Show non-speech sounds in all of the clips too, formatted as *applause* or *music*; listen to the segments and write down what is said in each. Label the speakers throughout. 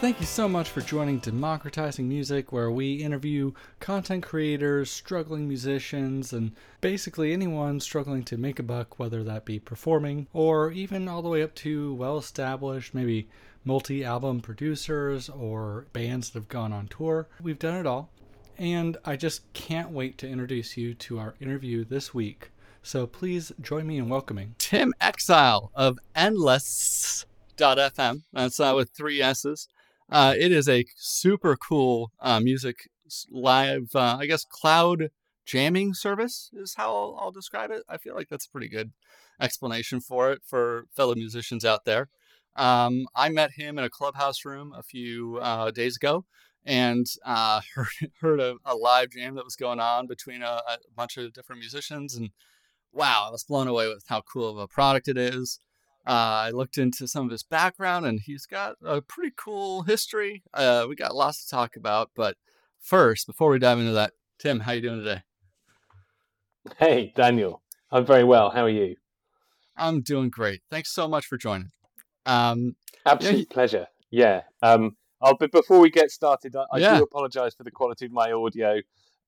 Speaker 1: Thank you so much for joining Democratizing Music, where we interview content creators, struggling musicians, and basically anyone struggling to make a buck, whether that be performing or even all the way up to well established, maybe multi album producers or bands that have gone on tour. We've done it all. And I just can't wait to introduce you to our interview this week. So please join me in welcoming
Speaker 2: Tim Exile of Endlesss.fm. That's uh, with three S's. Uh, it is a super cool uh, music live, uh, I guess, cloud jamming service is how I'll, I'll, describe it. I feel like that's a pretty good explanation for it for fellow musicians out there. Um, I met him in a clubhouse room a few uh, days ago and uh, *laughs* heard, heard a, a, live jam that was going on between a, a, bunch of different musicians. And wow, I was blown away with how cool of a product it is. Uh, I looked into some of his background, and he's got a pretty cool history. Uh, we got lots to talk about, but first, before we dive into that, Tim, how are you doing today?
Speaker 3: Hey, Daniel, I'm very well. How are you?
Speaker 2: I'm doing great. Thanks so much for joining.
Speaker 3: Um, Absolute pleasure. Yeah. Um, I'll, but before we get started, I, I yeah. do apologise for the quality of my audio.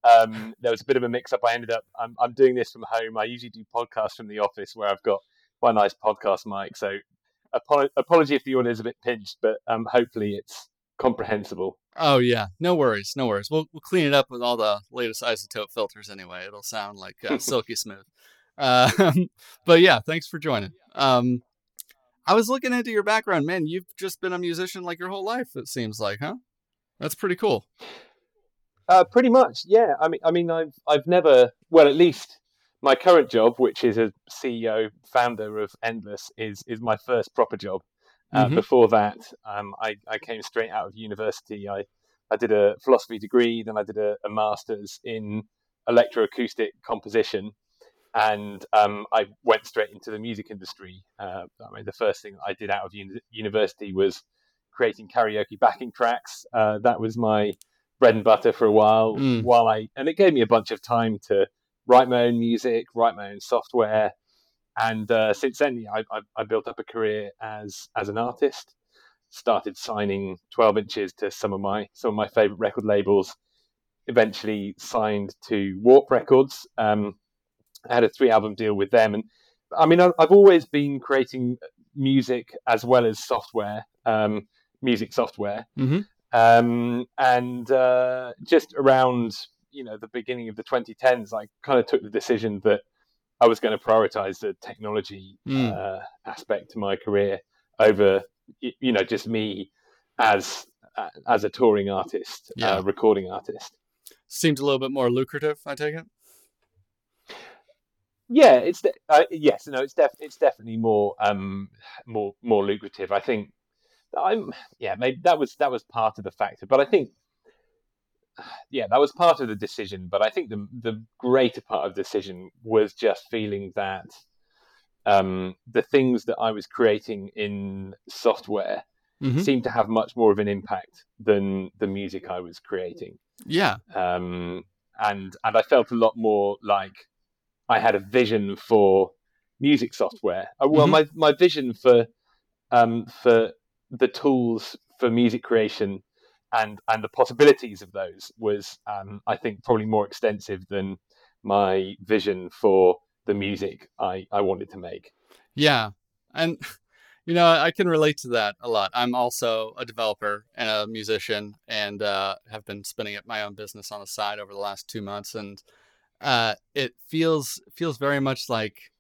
Speaker 3: Um, there was a bit of a mix-up. I ended up. I'm, I'm doing this from home. I usually do podcasts from the office where I've got quite a nice podcast mic. So, apolo- apology if the audio is a bit pinched, but um, hopefully it's comprehensible.
Speaker 2: Oh yeah, no worries, no worries. We'll we'll clean it up with all the latest iZotope filters anyway. It'll sound like uh, *laughs* silky smooth. Uh, *laughs* but yeah, thanks for joining. Um, I was looking into your background, man. You've just been a musician like your whole life. It seems like, huh? That's pretty cool.
Speaker 3: Uh, pretty much, yeah. I mean, I mean, I've I've never, well, at least my current job, which is a CEO founder of Endlesss, is is my first proper job. Uh, mm-hmm. Before that, um, I I came straight out of university. I I did a philosophy degree, then I did a, a master's in electroacoustic composition, and um, I went straight into the music industry. Uh, I mean, the first thing I did out of uni- university was creating karaoke backing tracks. Uh, that was my bread and butter for a while. Mm. While I and it gave me a bunch of time to write my own music, write my own software, and uh, since then, I, I, I, built up a career as as an artist. Started signing 12 inches to some of my some of my favorite record labels. Eventually signed to Warp Records. Um, I had a three album deal with them, and I mean, I've always been creating music as well as software, um, music software, mm-hmm. um, and uh, just around you know the beginning of the 2010s, I kind of took the decision that I was going to prioritize the technology mm. uh, aspect to my career over you know just me as uh, as a touring artist, uh, recording artist.
Speaker 2: Seemed a little bit more lucrative, I take it.
Speaker 3: Yeah, it's de- uh, yes, no, it's def- it's definitely more um more more lucrative. I think I'm yeah, maybe that was that was part of the factor, but I think *sighs* yeah, that was part of the decision. But I think the the greater part of the decision was just feeling that um, the things that I was creating in software mm-hmm. seemed to have much more of an impact than the music I was creating.
Speaker 2: Yeah.
Speaker 3: Um, and and I felt a lot more like I had a vision for music software. Uh, well, mm-hmm. my my vision for um, for the tools for music creation and and the possibilities of those was, um, I think, probably more extensive than my vision for the music I I wanted to make.
Speaker 2: Yeah, and *laughs* you know I can relate to that a lot. I'm also a developer and a musician, and uh, have been spinning up my own business on the side over the last two months, and uh, it feels feels very much like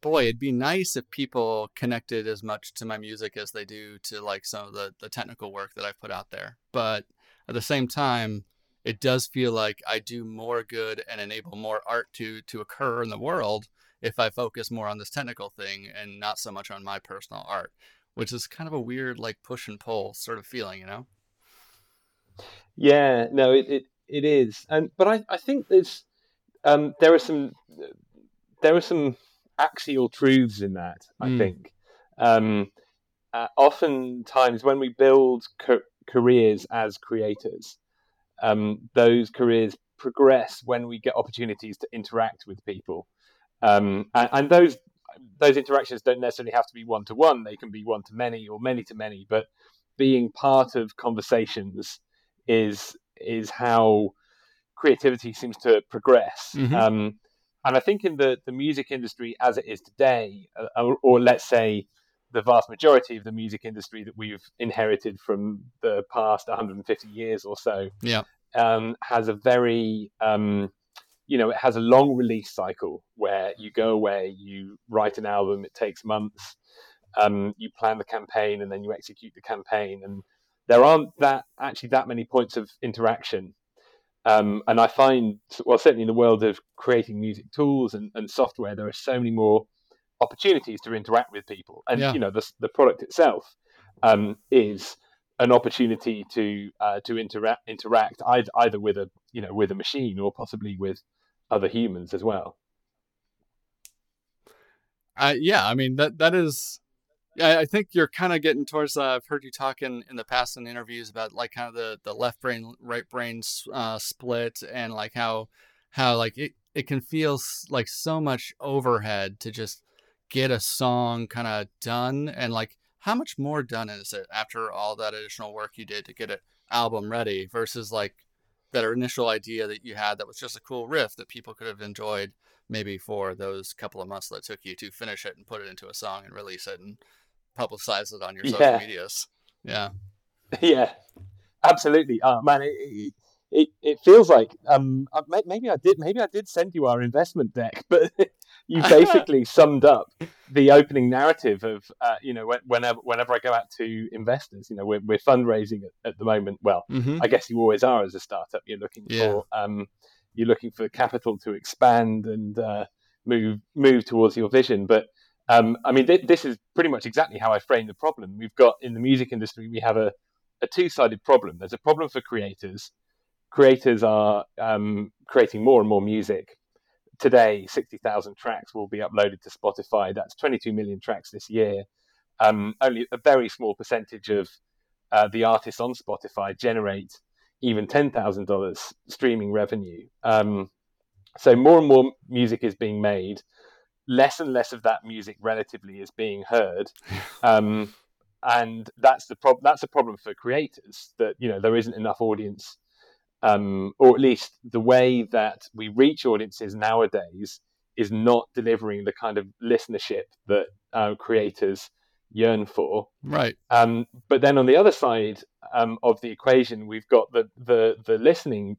Speaker 2: boy it'd be nice if people connected as much to my music as they do to like some of the, the technical work that I've put out there. But at the same time it does feel like i do more good and enable more art to to occur in the world if i focus more on this technical thing and not so much on my personal art which is kind of a weird like push and pull sort of feeling you know?
Speaker 3: Yeah no it, it, it is. And but i i think there's um, there are some there are some axial truths in that. I mm. think um, uh, oftentimes when we build co- careers as creators, um, those careers progress when we get opportunities to interact with people, um, and, and, those those interactions don't necessarily have to be one to one. They can be one to many or many to many, but being part of conversations is is how creativity seems to progress.
Speaker 2: Mhm.
Speaker 3: And I think in the, the music industry as it is today, uh, or, or let's say the vast majority of the music industry that we've inherited from the past 150 years or so,
Speaker 2: Yeah.
Speaker 3: um, has a very, um, you know, it has a long release cycle where you go away, you write an album, it takes months, um, you plan the campaign, and then you execute the campaign, and there aren't that actually that many points of interaction. Um, and I find, well, certainly in the world of creating music tools and, and software, there are so many more opportunities to interact with people. And
Speaker 2: Yeah.
Speaker 3: you know, the the product itself um, is an opportunity to uh, to interact interact either, either with a you know with a machine or possibly with other humans as well.
Speaker 2: Uh, yeah, I mean that that is. I think you're kind of getting towards. Uh, I've heard you talking in the past in interviews about like kind of the the left brain right brain uh, split and like how how like it it can feel like so much overhead to just get a song kind of done and like how much more done is it after all that additional work you did to get an album ready versus like that initial idea that you had that was just a cool riff that people could have enjoyed maybe for those couple of months that took you to finish it and put it into a song and release it and publicize it on your social
Speaker 3: Yeah.
Speaker 2: medias. Yeah. *laughs*
Speaker 3: yeah, absolutely. Oh man, it, it it it feels like um uh, maybe I did maybe I did send you our investment deck, *laughs* but you basically *laughs* summed up the opening narrative of uh, you know whenever whenever I go out to investors, you know we're we're fundraising at, at the moment. Well,
Speaker 2: Mm-hmm.
Speaker 3: I guess you always are as a startup. You're looking
Speaker 2: Yeah.
Speaker 3: for um, you're looking for capital to expand and uh, move move towards your vision. But um, I mean, th- this is pretty much exactly how I frame the problem. We've got in the music industry, we have a, a two sided problem. There's a problem for creators. Creators are um, creating more and more music. Today, 60,000 tracks will be uploaded to Spotify. That's 22 million tracks this year. Um, only a very small percentage of uh, the artists on Spotify generate even ten thousand dollars streaming revenue. Um, so more and more music is being made. Less and less of that music, relatively, is being heard, *laughs* um, and that's the problem. That's a problem for creators that you know there isn't enough audience, um, or at least the way that we reach audiences nowadays is not delivering the kind of listenership that uh, creators yearn for.
Speaker 2: Right.
Speaker 3: Um, but then on the other side um, of the equation, we've got the the the listening.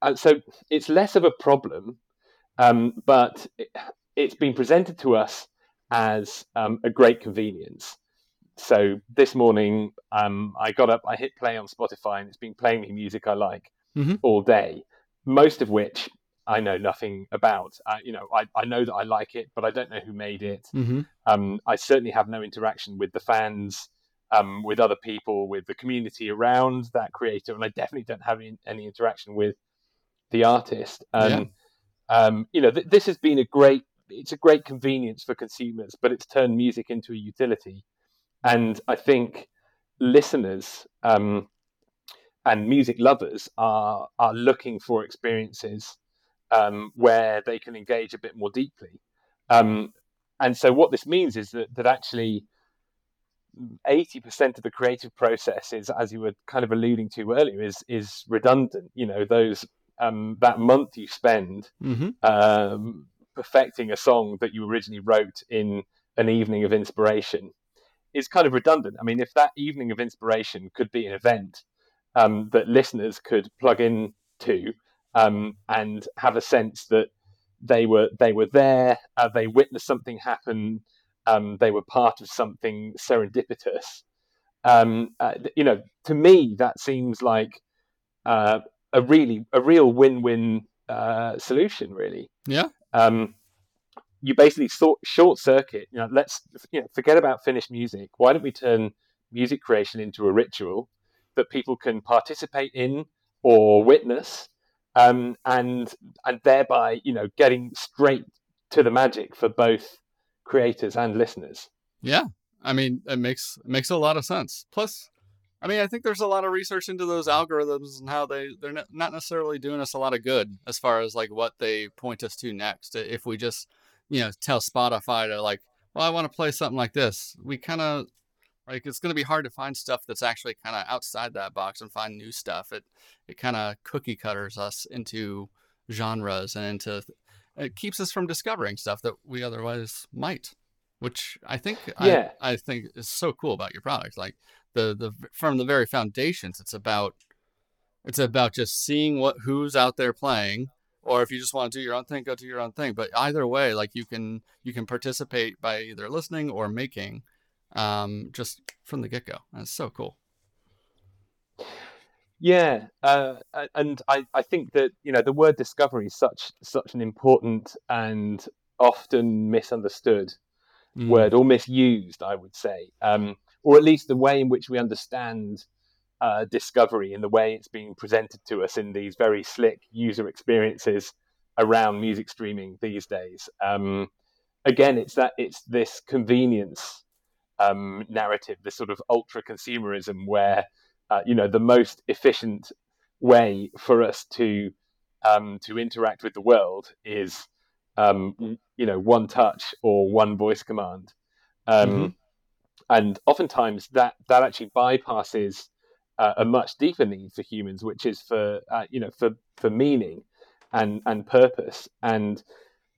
Speaker 3: And so it's less of a problem, um, but it, it's been presented to us as um, a great convenience. So this morning, um, I got up, I hit play on Spotify, and it's been playing me music I like
Speaker 2: Mhm.
Speaker 3: all day. Most of which I know nothing about. Uh, you know, I, I know that I like it, but I don't know who made it.
Speaker 2: Mm-hmm.
Speaker 3: Um, I certainly have no interaction with the fans, um, with other people, with the community around that creator, and I definitely don't have any, any interaction with the artist. And um, you know, th- this has been a great. It's a great convenience for consumers, but it's turned music into a utility, and I think listeners um, and music lovers are are looking for experiences um, where they can engage a bit more deeply. Um, and so what this means is that that actually 80% of the creative process is as you were kind of alluding to earlier is is redundant you know those um, that month you spend
Speaker 2: Mm-hmm.
Speaker 3: um, perfecting a song that you originally wrote in an evening of inspiration is kind of redundant i mean if that evening of inspiration could be an event um, that listeners could plug in to um, and have a sense that they were they were there uh, they witnessed something happen um, they were part of something serendipitous. Um, uh, you know, to me, that seems like uh, a really a real win-win uh, solution. Really,
Speaker 2: Yeah.
Speaker 3: Um, you basically sort, short circuit. You know, let's you know, forget about finished music. Why don't we turn music creation into a ritual that people can participate in or witness, um, and and thereby you know getting straight to the magic for both creators and listeners.
Speaker 2: Yeah. I mean, it makes it makes a lot of sense. Plus, I mean, I think there's a lot of research into those algorithms and how they they're not not necessarily doing us a lot of good as far as like what they point us to next. If we just, you know, tell Spotify to like, well, I want to play something like this, we kind of Like it's going to be hard to find stuff that's actually kind of outside that box and find new stuff. It it kind of cookie cutters us into genres and into it keeps us from discovering stuff that we otherwise might which I think yeah. I, I think is so cool about your product. Like the the from the very foundations, it's about it's about just seeing what who's out there playing, or if you just want to do your own thing, go do your own thing. But either way, like you can you can participate by either listening or making, um, just from the get go. That's so cool.
Speaker 3: Yeah, uh, and I, I think that you know the word discovery is such such an important and often misunderstood mm. word or misused, I would say, um, or at least the way in which we understand uh, discovery and the way it's being presented to us in these very slick user experiences around music streaming these days. Um, again, it's that it's this convenience um, narrative, this sort of ultra consumerism, where uh, you know the most efficient way for us to um, to interact with the world is um, you know, one touch or one voice command. Um, mm-hmm. And oftentimes that, that actually bypasses uh, a much deeper need for humans, which is for, uh, you know, for, for meaning and, and purpose and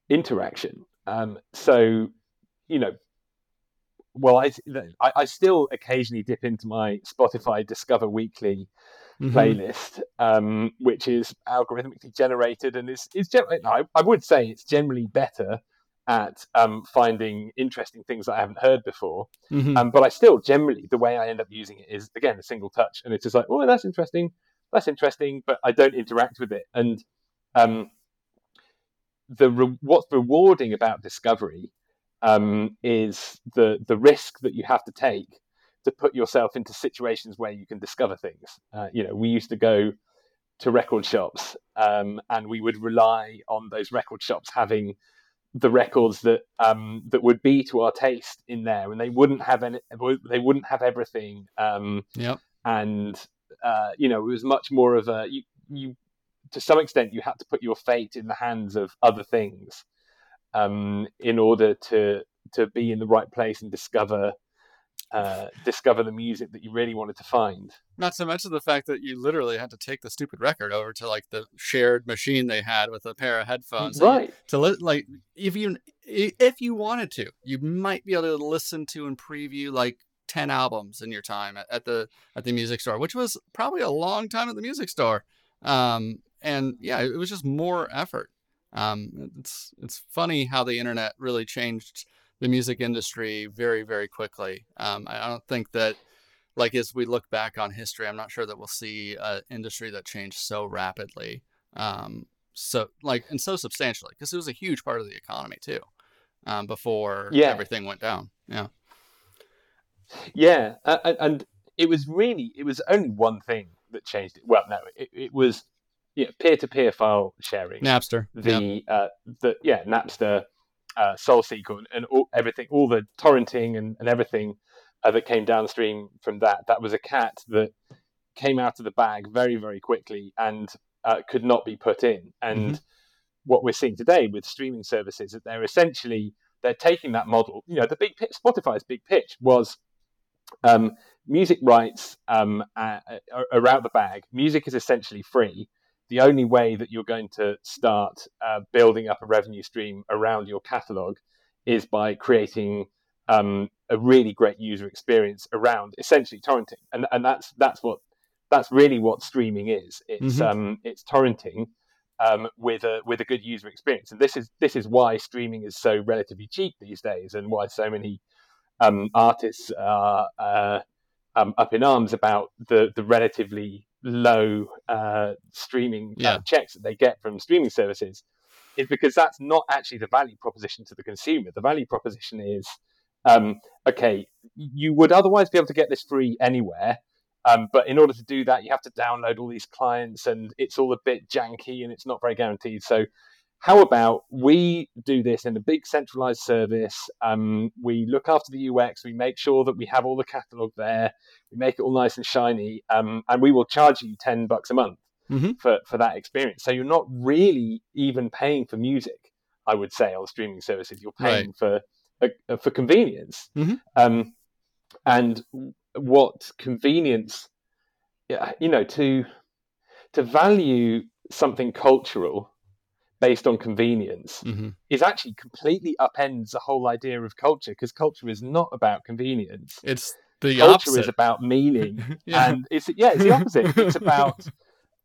Speaker 3: interaction. Um, so, you know, well, I, I, still occasionally dip into my Spotify Discover Weekly mm-hmm. playlist, um, which is algorithmically generated and is is gen- I, I would say it's generally better at um, finding interesting things that I haven't heard before. Mm-hmm. Um, but I still generally the way I end up using it is again a single touch, and it's just like, oh, that's interesting, that's interesting, but I don't interact with it. And um, the re- what's rewarding about discovery um, is the the risk that you have to take to put yourself into situations where you can discover things. Uh, you know, we used to go to record shops um, and we would rely on those record shops having the records that um, that would be to our taste in there, and they wouldn't have any, they wouldn't have everything. Um,
Speaker 2: yep.
Speaker 3: And uh, you know, it was much more of a you, you to some extent you had to put your fate in the hands of other things um, in order to to be in the right place and discover uh, discover the music that you really wanted to find.
Speaker 2: Not to mention the fact that you literally had to take the stupid record over to like the shared machine they had with a pair of headphones,
Speaker 3: right?
Speaker 2: To li- like if you if you wanted to, you might be able to listen to and preview like 10 albums in your time at, at, the at the music store which was probably a long time at the music store um, and yeah it was just more effort um, it's it's funny how the internet really changed the music industry very, very quickly. Um, I don't think that, like, as we look back on history, I'm not sure that we'll see an industry that changed so rapidly. Um, so, like, and so substantially, because it was a huge part of the economy too, um, before yeah. everything went down. Yeah.
Speaker 3: Yeah. Uh, and it was really, it was only one thing that changed it. Well, no, it, it was yeah, peer-to-peer file sharing.
Speaker 2: Napster.
Speaker 3: The uh, the yeah Napster uh, SoulSeek and all, everything, all the torrenting and, and everything uh, that came downstream from that. That was a cat that came out of the bag very, very quickly and uh, could not be put in. And mm-hmm. what we're seeing today with streaming services that they're essentially they're taking that model. You know, the big pitch, Spotify's big pitch was um, music rights um, are, are out the bag. Music is essentially free the only way that you're going to start uh, building up a revenue stream around your catalog is by creating um, a really great user experience around essentially torrenting, and and that's that's what that's really what streaming is. It's mm-hmm. um, it's torrenting um, with a with a good user experience, and this is this is why streaming is so relatively cheap these days, and why so many um, artists are uh, um, up in arms about the the relatively low uh, streaming uh, yeah. uh, checks that they get from streaming services is because that's not actually the value proposition to the consumer. The value proposition is, um, okay, you would otherwise be able to get this free anywhere, um, but in order to do that, you have to download all these clients, and it's all a bit janky and it's not very guaranteed. So how about we do this in a big centralized service? Um, we look after the UX, we make sure that we have all the catalog there, we make it all nice and shiny, um, and we will charge you 10 bucks a month mm-hmm. for, for that experience. So you're not really even paying for music, I would say, on streaming services. You're paying right. for uh, for convenience. Mm-hmm. Um, and what convenience, you know, to to value something cultural based on convenience mm-hmm. is actually completely upends the whole idea of culture because culture is not about convenience.
Speaker 2: It's the
Speaker 3: culture
Speaker 2: opposite.
Speaker 3: is about meaning, *laughs* yeah. and it's yeah, it's the opposite. *laughs* it's about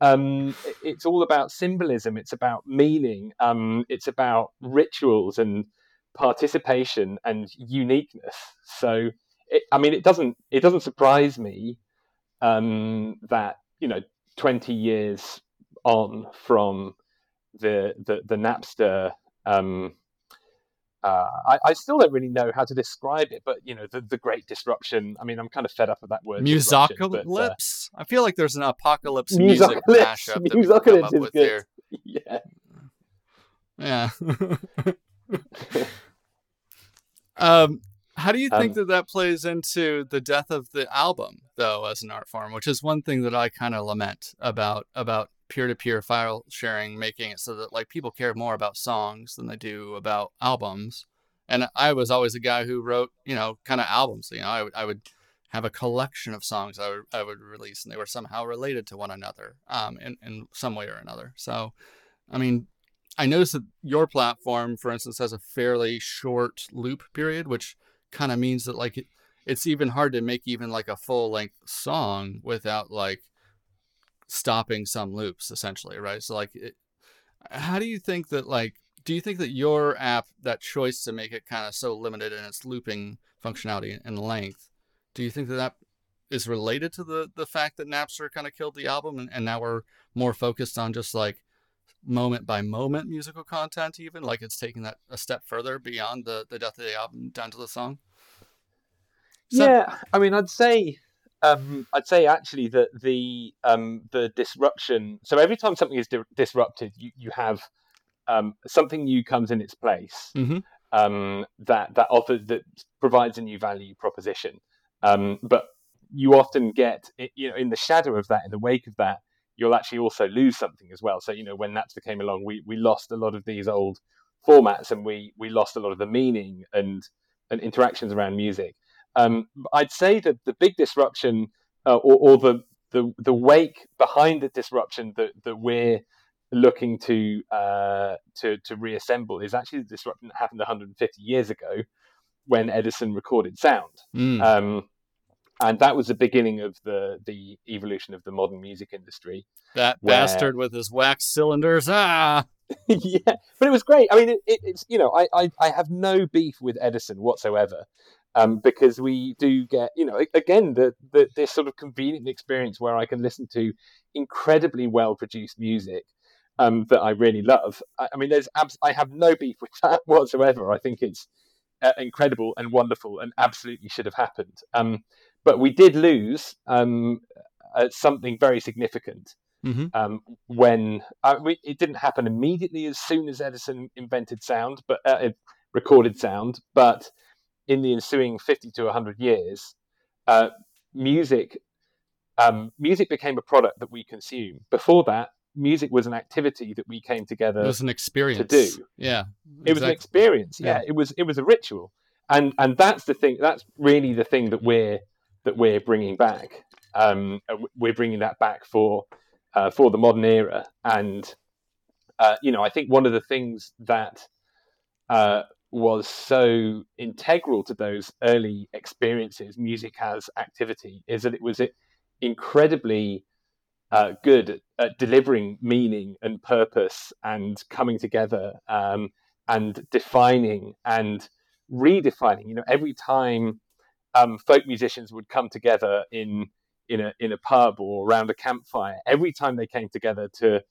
Speaker 3: um, it's all about symbolism. It's about meaning. Um, it's about rituals and participation and uniqueness. So, it, I mean, it doesn't it doesn't surprise me um, that you know, twenty years on from the the, the Napster. Um, uh, I, I, still don't really know how to describe it, but you know, the, the great disruption. I mean, I'm kind of fed up with that word.
Speaker 2: Musocalypse. Uh, I feel like there's an apocalypse music mashup that we come up with good. here. *laughs* Yeah. Yeah. *laughs* um, how do you think um, that that plays into the death of the album, though, as an art form? Which is one thing that I kind of lament about about peer-to-peer file sharing making it so that like people care more about songs than they do about albums. And i was always a guy who wrote you know kind of albums you know i would i would have a collection of songs I would, I would release and they were somehow related to one another um, in, in some way or another. So i mean i noticed that your platform for instance has a fairly short loop period which kind of means that like it, it's even hard to make even like a full length song without like stopping some loops essentially right? So like it, how do you think that like do you think that your app that choice to make it kind of so limited in its looping functionality and length do you think that that is related to the the fact that napster kind of killed the album and, and now we're more focused on just like moment by moment musical content even? Like it's taking that a step further beyond the the death of the album down to the song?
Speaker 3: So, yeah i mean i'd say um, I'd say actually that the um, the disruption. So every time something is di- disrupted, you you have um, something new comes in its place mm-hmm. Um, that that offers that provides a new value proposition. Um, but you often get you know in the shadow of that, in the wake of that, you'll actually also lose something as well. So you know when Napster came along, we we lost a lot of these old formats, and we we lost a lot of the meaning and and interactions around music. Um, I'd say that the big disruption uh, or, or, the, the the wake behind the disruption that, that we're looking to uh, to to reassemble is actually the disruption that happened 150 years ago when Edison recorded sound. Mm. Um, and that was the beginning of the the evolution of the modern music industry.
Speaker 2: That where... bastard with his wax cylinders, ah. *laughs*
Speaker 3: yeah, but it was great. I mean, it, it, it's you know, I, I I have no beef with Edison whatsoever um, because we do get, you know, again, the, the, this sort of convenient experience where I can listen to incredibly well produced music um, that I really love. I, I mean, there's abs- I have no beef with *laughs* that whatsoever. I think it's uh, incredible and wonderful and absolutely should have happened. Um, but we did lose um, uh, something very significant. Mm-hmm. Um, when uh, we, it didn't happen immediately as soon as Edison invented sound, but uh, recorded sound, but in the ensuing 50 to 100 years, uh, music um, music became a product that we consume. Before that, music was an activity that we came together.
Speaker 2: It was an experience
Speaker 3: to do.
Speaker 2: Yeah,
Speaker 3: exactly. it was an experience. Yeah. yeah, it was it was a ritual, and and that's the thing. That's really the thing that we're that we're bringing back. Um, uh, we're bringing that back for uh, for the modern era, and uh, you know, I think one of the things that uh, was so integral to those early experiences, music as activity, is that it was incredibly uh, good at, delivering meaning and purpose and coming together um, and defining and redefining. You know, every time um, folk musicians would come together in in a in a pub or around a campfire, every time they came together to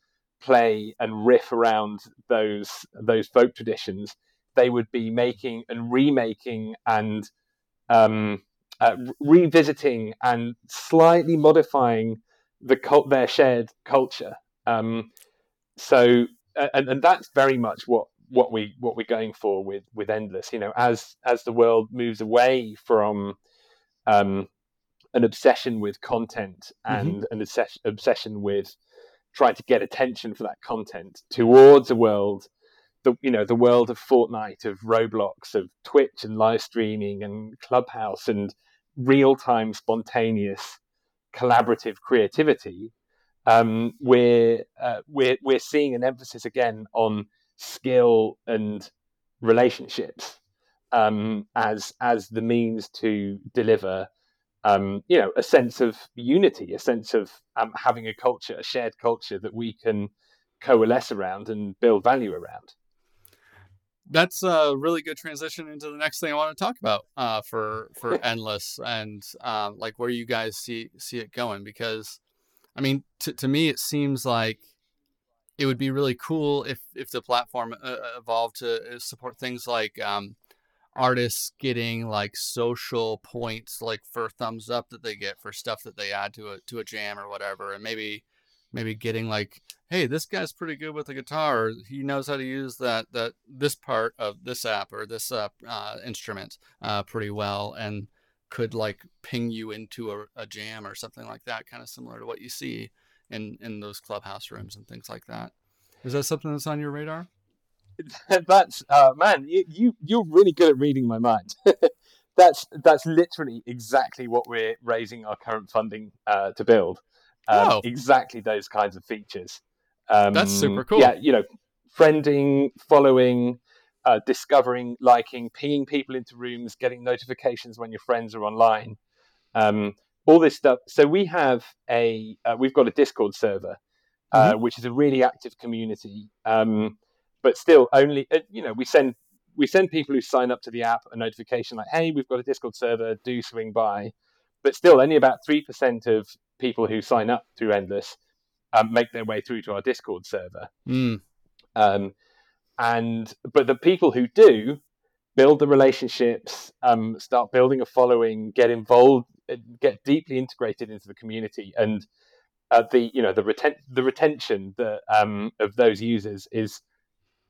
Speaker 3: play and riff around those those folk traditions, they would be making and remaking and um, uh, revisiting and slightly modifying the cult their shared culture. Um, so, and, and that's very much what what we what we're going for with with endlesss. You know, as as the world moves away from um, an obsession with content and mm-hmm. an obsession, obsession with trying to get attention for that content towards a world the you know the world of Fortnite, of Roblox, of Twitch and live streaming and Clubhouse and real time, spontaneous, collaborative creativity, um, we're, uh, we're, we're seeing an emphasis again on skill and relationships um, as, as the means to deliver. Um, you know, a sense of unity, a sense of um, having a culture, a shared culture that we can coalesce around and build value around
Speaker 2: that's a really good transition into the next thing I want to talk about uh, for for *laughs* endlesss and um, like where you guys see see it going because I mean to to me it seems like it would be really cool if if the platform uh, evolved to uh, support things like um, artists getting like social points like for thumbs up that they get for stuff that they add to a to a jam or whatever and maybe maybe getting like hey this guy's pretty good with the guitar he knows how to use that that this part of this app or this uh, uh, instrument uh, pretty well and could like ping you into a, a jam or something like that kind of similar to what you see in in those clubhouse rooms and things like that is that something that's on your radar *laughs*
Speaker 3: that's uh, man you, you you're really good at reading my mind *laughs* that's that's literally exactly what we're raising our current funding uh, to build um, oh. exactly those kinds of features.
Speaker 2: Um, That's super cool.
Speaker 3: Yeah, you know, friending, following, uh, discovering, liking, pinging people into rooms, getting notifications when your friends are online, um, all this stuff. So we have a uh, we've got a Discord server, uh, mm-hmm. which is a really active community. Um, but still, only uh, you know we send we send people who sign up to the app a notification like, "Hey, we've got a Discord server. Do swing by." But still, only about three percent of people who sign up through Endlesss um, make their way through to our Discord server.
Speaker 2: Mm.
Speaker 3: Um, and but the people who do build the relationships, um, start building a following, get involved, uh, get deeply integrated into the community, and uh, the you know the reten- the retention that, um, of those users is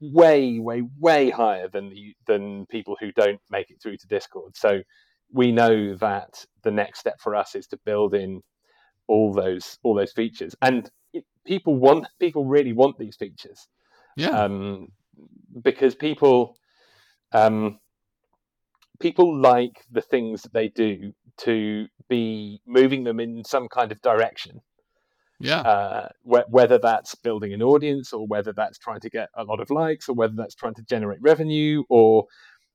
Speaker 3: way way way higher than the than people who don't make it through to Discord. So we know that the next step for us is to build in all those all those features, and people want people really want these features.
Speaker 2: Yeah.
Speaker 3: Um, because people um, people like the things that they do to be moving them in some kind of direction.
Speaker 2: Yeah.
Speaker 3: Uh, wh- whether that's building an audience, or whether that's trying to get a lot of likes, or whether that's trying to generate revenue, or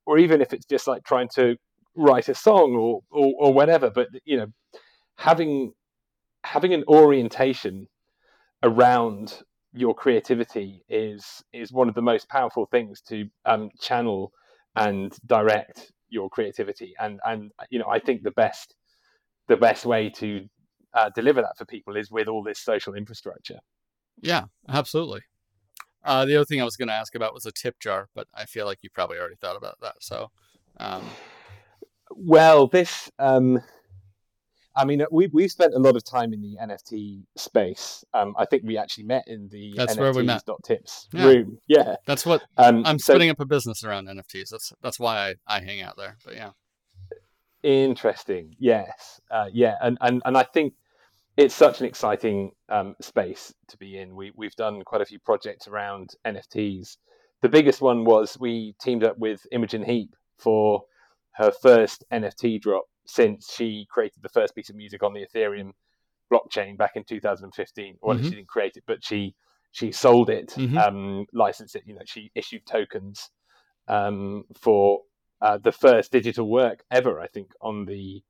Speaker 3: or even if it's just like trying to write a song or or, or whatever. But you know, having having an orientation around your creativity is is one of the most powerful things to um, channel and direct your creativity and and you know I think the best the best way to uh, deliver that for people is with all this social infrastructure.
Speaker 2: Yeah, absolutely. Uh, the other thing I was going to ask about was a tip jar, but I feel like you probably already thought about that. So, um...
Speaker 3: well, this um, I mean, we we've spent a lot of time in the NFT space. Um, I think we actually met in the
Speaker 2: that's NFTs. where we met.
Speaker 3: Tips yeah. room. Yeah,
Speaker 2: that's what um, I'm so, up a business around NFTs. That's that's why I, I hang out there. But yeah,
Speaker 3: interesting. Yes, uh, yeah, and, and and I think it's such an exciting um, space to be in. We we've done quite a few projects around NFTs. The biggest one was we teamed up with Imogen Heap for her first NFT drop since she created the first piece of music on the Ethereum blockchain back in 2015. Well, mm-hmm. she didn't create it, but she she sold it, mm-hmm. um, licensed it. You know, she issued tokens um, for uh, the first digital work ever. I think on the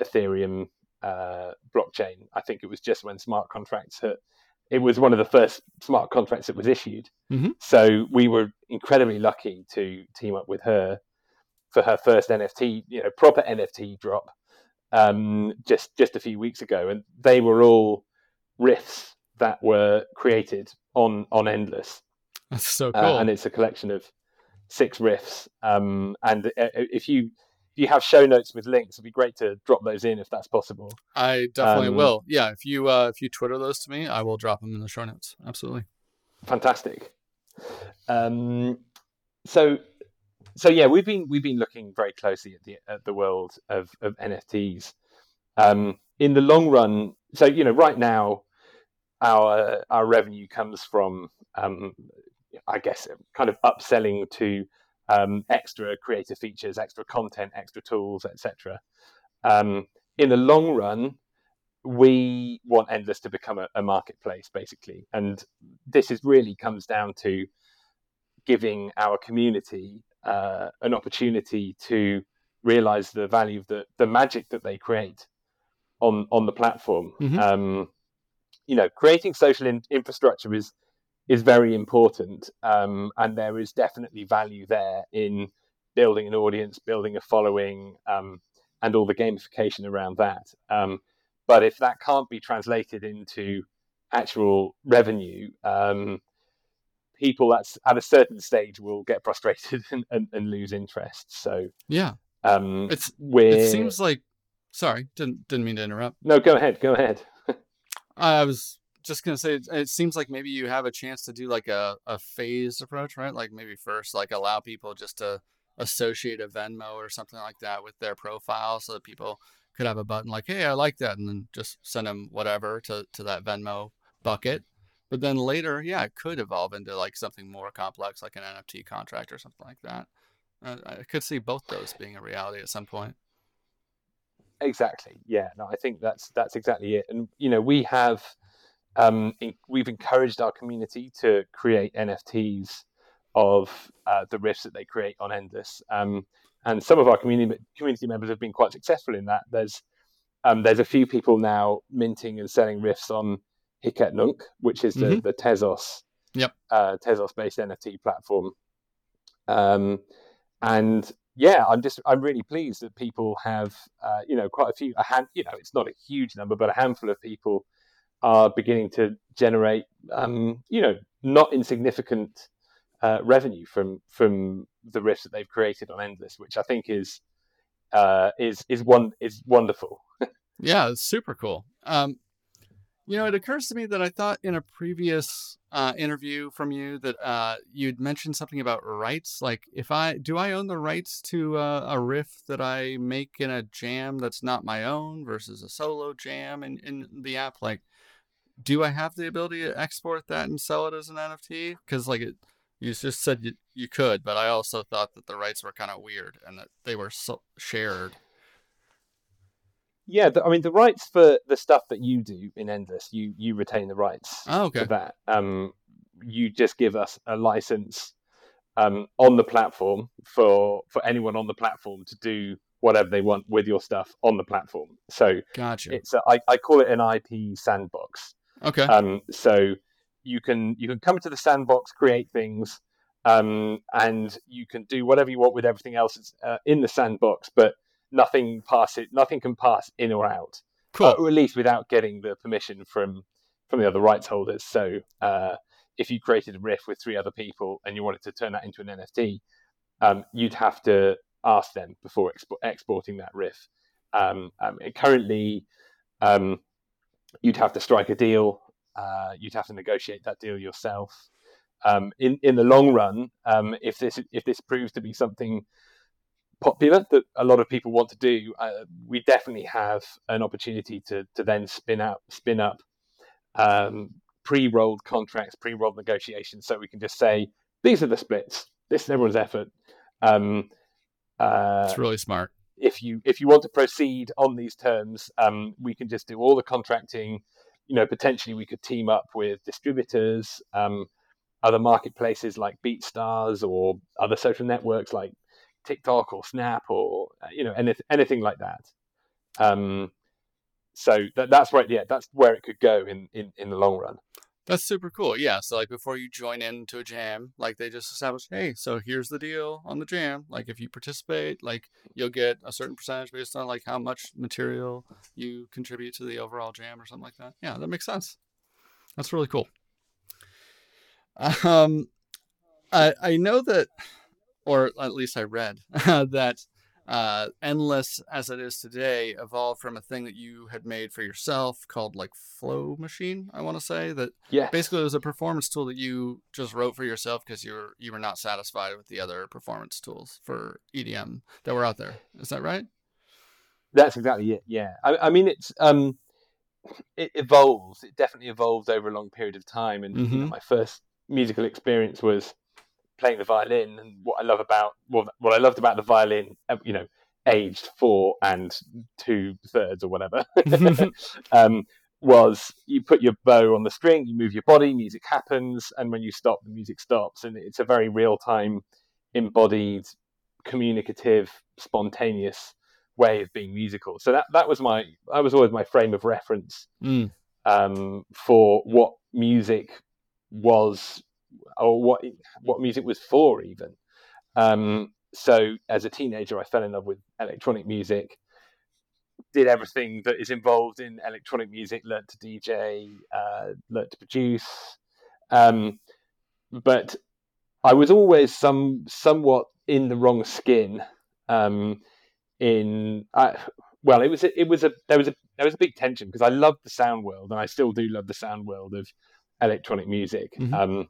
Speaker 3: Ethereum uh, blockchain. I think it was just when smart contracts hit. It was one of the first smart contracts that was issued.
Speaker 2: Mm-hmm.
Speaker 3: So we were incredibly lucky to team up with her for her first NFT, you know, proper NFT drop um, just just a few weeks ago, and they were all riffs that were created on on Endlesss.
Speaker 2: That's so cool, uh,
Speaker 3: and it's a collection of six riffs. Um, and uh, if you if you have show notes with links, it'd be great to drop those in if that's possible.
Speaker 2: I definitely um, will. Yeah, if you uh, if you Twitter those to me, I will drop them in the show notes. Absolutely.
Speaker 3: Fantastic. Um, so so yeah, we've been we've been looking very closely at the at the world of of NFTs. Um, in the long run, so you know, right now, our our revenue comes from, um, I guess, kind of upselling to um, extra creative features, extra content, extra tools, etc. Um, in the long run, we want Endlesss to become a, a marketplace, basically, and this is really comes down to giving our community uh, an opportunity to realize the value of the the magic that they create on on the platform.
Speaker 2: Mhm.
Speaker 3: Um, you know, creating social in- infrastructure is is very important, um, and there is definitely value there in building an audience, building a following, um, and all the gamification around that. Um, but if that can't be translated into actual revenue, um, people that's at a certain stage will get frustrated *laughs* and, and, and lose interest. So
Speaker 2: Yeah.
Speaker 3: um,
Speaker 2: It's
Speaker 3: we're...
Speaker 2: it seems like sorry, didn't didn't mean to interrupt.
Speaker 3: no. Go ahead. Go ahead. *laughs*
Speaker 2: I was just gonna say it, seems like maybe you have a chance to do like a, a phased approach, right? Like maybe first like allow people just to associate a Venmo or something like that with their profile so that people could have a button like, hey, I like that, and then just send them whatever to, to that Venmo bucket. But then later, yeah, it could evolve into like something more complex, like an NFT contract or something like that. Uh, I could see both those being a reality at some point.
Speaker 3: Exactly. Yeah. No, I think that's that's exactly it. And you know, we have um, we've encouraged our community to create NFTs of uh, the riffs that they create on Endlesss. Um, and some of our community community members have been quite successful in that. There's um, there's a few people now minting and selling riffs on Hic et Nunc, which is the,
Speaker 2: Mhm.
Speaker 3: the Tezos
Speaker 2: Yep.
Speaker 3: uh, Tezos based NFT platform. Um, and yeah, I'm just I'm really pleased that people have uh, you know quite a few a hand you know it's not a huge number, but a handful of people are beginning to generate um, you know not insignificant uh, revenue from from the riffs that they've created on Endlesss, which I think is uh, is is one is wonderful. *laughs*
Speaker 2: Yeah, it's super cool. Um, you know, it occurs to me that I thought in a previous uh, interview from you that uh, you'd mentioned something about rights. Like, if I do, I own the rights to uh, a riff that I make in a jam that's not my own versus a solo jam in, in the app. Like, do I have the ability to export that and sell it as an NFT? Because like it, you just said you, you could, but I also thought that the rights were kind of weird and that they were so shared.
Speaker 3: Yeah, the, I mean the rights for the stuff that you do in Endlesss, you you retain the rights
Speaker 2: Oh, okay.
Speaker 3: for that. Um, you just give us a license um, on the platform for for anyone on the platform to do whatever they want with your stuff on the platform. So
Speaker 2: Gotcha.
Speaker 3: it's a, I, I call it an IP sandbox.
Speaker 2: Okay.
Speaker 3: Um, so you can you can come to the sandbox, create things, um, and you can do whatever you want with everything else that's, uh, in the sandbox, but nothing pass it, nothing can pass in or out,
Speaker 2: Cool.
Speaker 3: uh, or at least without getting the permission from from the other rights holders. So uh, if you created a riff with three other people and you wanted to turn that into an NFT, um, you'd have to ask them before expo- exporting that riff. Um, um, it currently, um, you'd have to strike a deal. Uh, you'd have to negotiate that deal yourself. Um, in in the long run, um, if this if this proves to be something popular that a lot of people want to do, uh, we definitely have an opportunity to to then spin out spin up um, pre-rolled contracts, pre-rolled negotiations, so we can just say these are the splits. This is everyone's effort. Um, uh,
Speaker 2: It's really smart.
Speaker 3: if you if you want to proceed on these terms, um, we can just do all the contracting. You know, potentially we could team up with distributors, um, other marketplaces like BeatStars or other social networks like TikTok or Snap or uh, you know anything anything like that. Um, so that, that's where yeah that's where it could go in, in, in the long run.
Speaker 2: That's super cool. Yeah. So like before you join into a jam, like they just establish, hey, so here's the deal on the jam. Like if you participate, like you'll get a certain percentage based on like how much material you contribute to the overall jam or something like that. Yeah, that makes sense. That's really cool. Um, I I know that, or at least I read *laughs* that uh, endlesss as it is today evolved from a thing that you had made for yourself called like flow machine i want to say that
Speaker 3: Yeah,
Speaker 2: basically it was a performance tool that you just wrote for yourself because you were you were not satisfied with the other performance tools for edm that were out there is that right
Speaker 3: That's exactly it. Yeah, I, I mean it's um, it evolves. It definitely evolves over a long period of time. And you know,
Speaker 2: Mhm.
Speaker 3: my first musical experience was playing the violin. And what I love about well, what I loved about the violin, uh, you know, aged four and two thirds or whatever, *laughs* *laughs* um, was you put your bow on the string, you move your body, music happens, and when you stop, the music stops, and it's a very real time, embodied, communicative, spontaneous way of being musical. So that that was my that was always my frame of reference
Speaker 2: Mm.
Speaker 3: um, for what music was or what what music was for even. Um, so as a teenager, I fell in love with electronic music. Did everything that is involved in electronic music. Learned to DJ. Uh, learned to produce. Um, but I was always some somewhat in the wrong skin. Um, in uh, well, it was a, it was a there was a there was a big tension because I loved the sound world and I still do love the sound world of electronic music.
Speaker 2: Mhm.
Speaker 3: Um,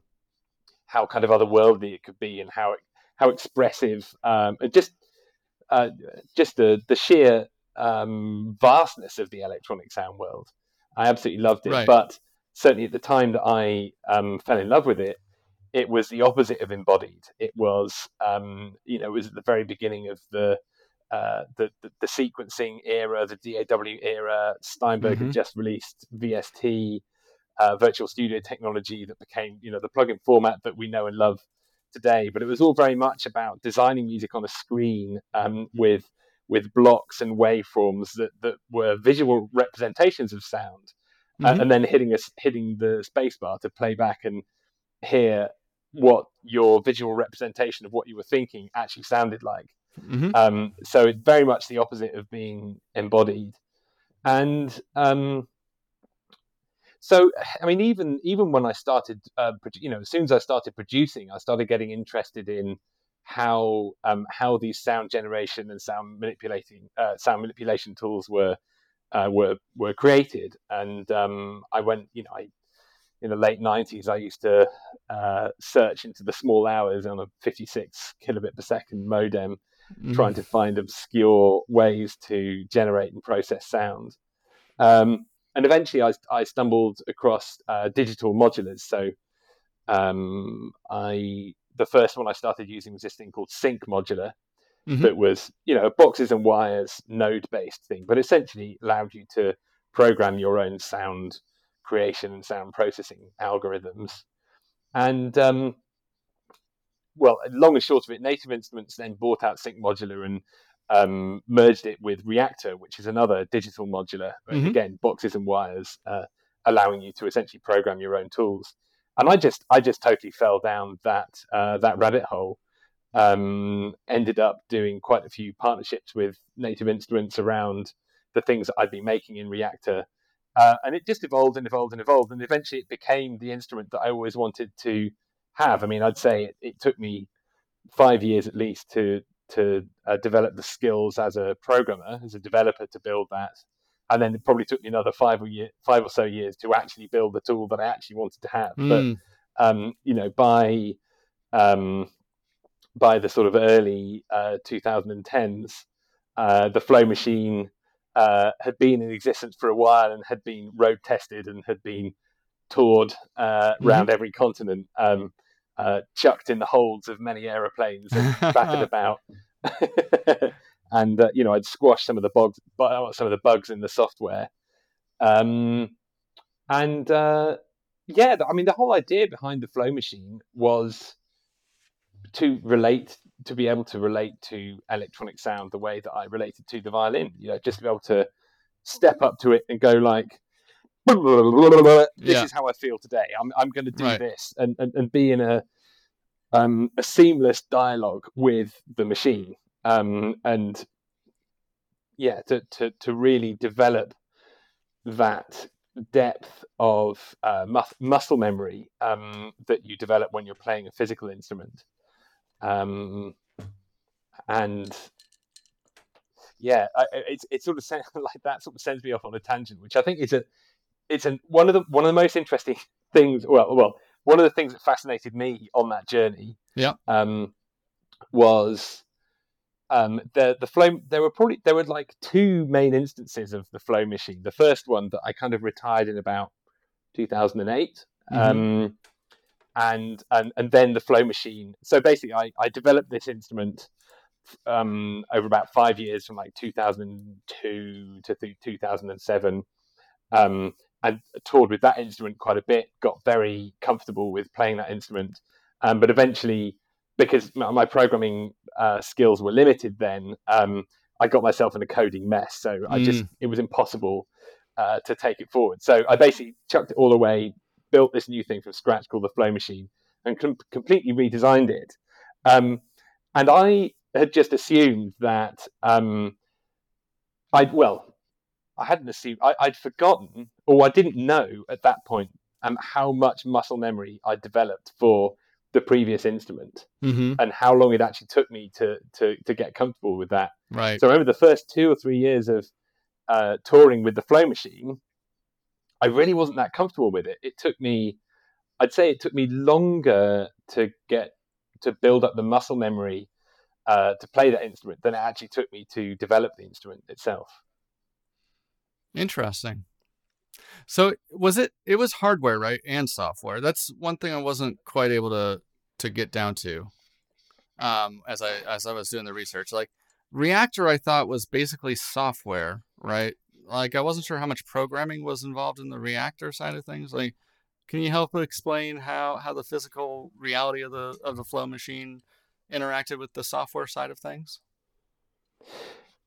Speaker 3: how kind of otherworldly it could be and how how expressive um, and just uh, just the the sheer um, vastness of the electronic sound world. I absolutely loved it,
Speaker 2: Right.
Speaker 3: but certainly at the time that I um, fell in love with it, it was the opposite of embodied. It was, um, you know, it was at the very beginning of the uh, the, the the sequencing era, the DAW era. Steinberg
Speaker 2: Mhm.
Speaker 3: had just released VST, uh, Virtual Studio technology that became, you know, the plugin format that we know and love today. But it was all very much about designing music on a screen um, with with blocks and waveforms that, that were visual representations of sound, uh,
Speaker 2: Mhm.
Speaker 3: and then hitting us hitting the spacebar to play back and hear what your visual representation of what you were thinking actually sounded like.
Speaker 2: Mhm.
Speaker 3: Um, so it's very much the opposite of being embodied. And um, so, I mean, even even when I started, uh, you know, as soon as I started producing, I started getting interested in how um, how these sound generation and sound manipulating uh, sound manipulation tools were uh, were were created. And um, I went, you know, I in the late '90s, I used to uh, search into the small hours on a 56 kilobit per second modem
Speaker 2: Mhm.
Speaker 3: trying to find obscure ways to generate and process sound. Um, and eventually, I, I stumbled across uh, digital modulars. So, um, I the first one I started using was this thing called SynC Modular,
Speaker 2: Mhm.
Speaker 3: that was you know boxes and wires node based thing, but essentially allowed you to program your own sound creation and sound processing algorithms. And um, well, long and short of it, Native Instruments then bought out SynC Modular and um, merged it with Reaktor, which is another digital modular.
Speaker 2: Mhm.
Speaker 3: Again, boxes and wires, uh, allowing you to essentially program your own tools. And I just, I just totally fell down that uh, that rabbit hole. Um, ended up doing quite a few partnerships with Native Instruments around the things that I'd been making in Reaktor. Uh, and it just evolved and evolved and evolved, and eventually it became the instrument that I always wanted to have. I mean, I'd say it, it took me five years at least to to uh, develop the skills as a programmer, as a developer, to build that, and then it probably took me another five or year, five or so years to actually build the tool that I actually wanted to have. But
Speaker 2: Mm.
Speaker 3: um, you know, by um, by the sort of early uh, 2010s, uh, the Flow Machine uh, had been in existence for a while and had been road tested and had been toured uh, around every continent, um, uh, chucked in the holds of many aeroplanes and *laughs* battered about. *laughs* and uh, you know, I'd squashed some of the bugs, some of the bugs in the software. Um, and uh, yeah, I mean, the whole idea behind the flow machine was to relate, to be able to relate to electronic sound the way that I related to the violin. You know, just to be able to step up to it and go like, *laughs* "This
Speaker 2: Yeah.
Speaker 3: is how I feel today. I'm I'm going to do
Speaker 2: Right.
Speaker 3: this," and, and and be in a um, a seamless dialogue with the machine, um, and yeah, to to to really develop that depth of uh, mus- muscle memory um, that you develop when you're playing a physical instrument. Um, and yeah, I, I- it's it sort of *laughs* like that sort of sends me off on a tangent, which I think is a it's a, one of the one of the most interesting *laughs* things. Well, well, one of the things that fascinated me on that journey,
Speaker 2: Yeah.
Speaker 3: um, was um, the the flow. There were probably there were like two main instances of the flow machine. The first one that I kind of retired in about 2008. Um, and, and and then the flow machine. So basically, I, I developed this instrument um, over about five years, from like 2002 to 2007. Um, I toured with that instrument quite a bit, got very comfortable with playing that instrument. Um, but eventually, because my programming uh, skills were limited then, um, I got myself in a coding mess. So I just, mm. it was impossible uh, to take it forward. So I basically chucked it all away, built this new thing from scratch called the Flow Machine, and com- completely redesigned it. Um, and I had just assumed that um, I'd, well, I hadn't assumed, I, would forgotten, or I didn't know at that point um, how much muscle memory I'd developed for the previous instrument mm-hmm. and how long it actually took me to, to, to get comfortable with that.
Speaker 2: Right.
Speaker 3: So I remember the first two or three years of uh, touring with the flow machine, I really wasn't that comfortable with it. It took me, I'd say it took me longer to get to build up the muscle memory uh, to play that instrument than it actually took me to develop the instrument itself.
Speaker 2: Interesting. So was it? It was hardware, right, and software. That's one thing I wasn't quite able to to get down to. Um, as I as I was doing the research, like Reaktor I thought was basically software, right? Like I wasn't sure how much programming was involved in the Reaktor side of things. Like, can you help explain how how the physical reality of the of the flow machine interacted with the software side of things?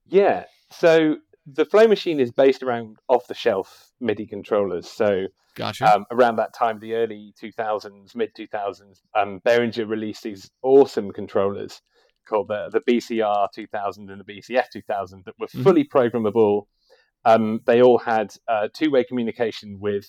Speaker 3: Yeah. So the Flow machine is based around off-the-shelf MIDI controllers. So,
Speaker 2: gotcha. Um,
Speaker 3: around that time, the early 2000s, mid 2000s, um, Behringer released these awesome controllers called the the BCR 2000 and the BCF 2000 that were mm-hmm. fully programmable. Um, they all had uh, two-way communication with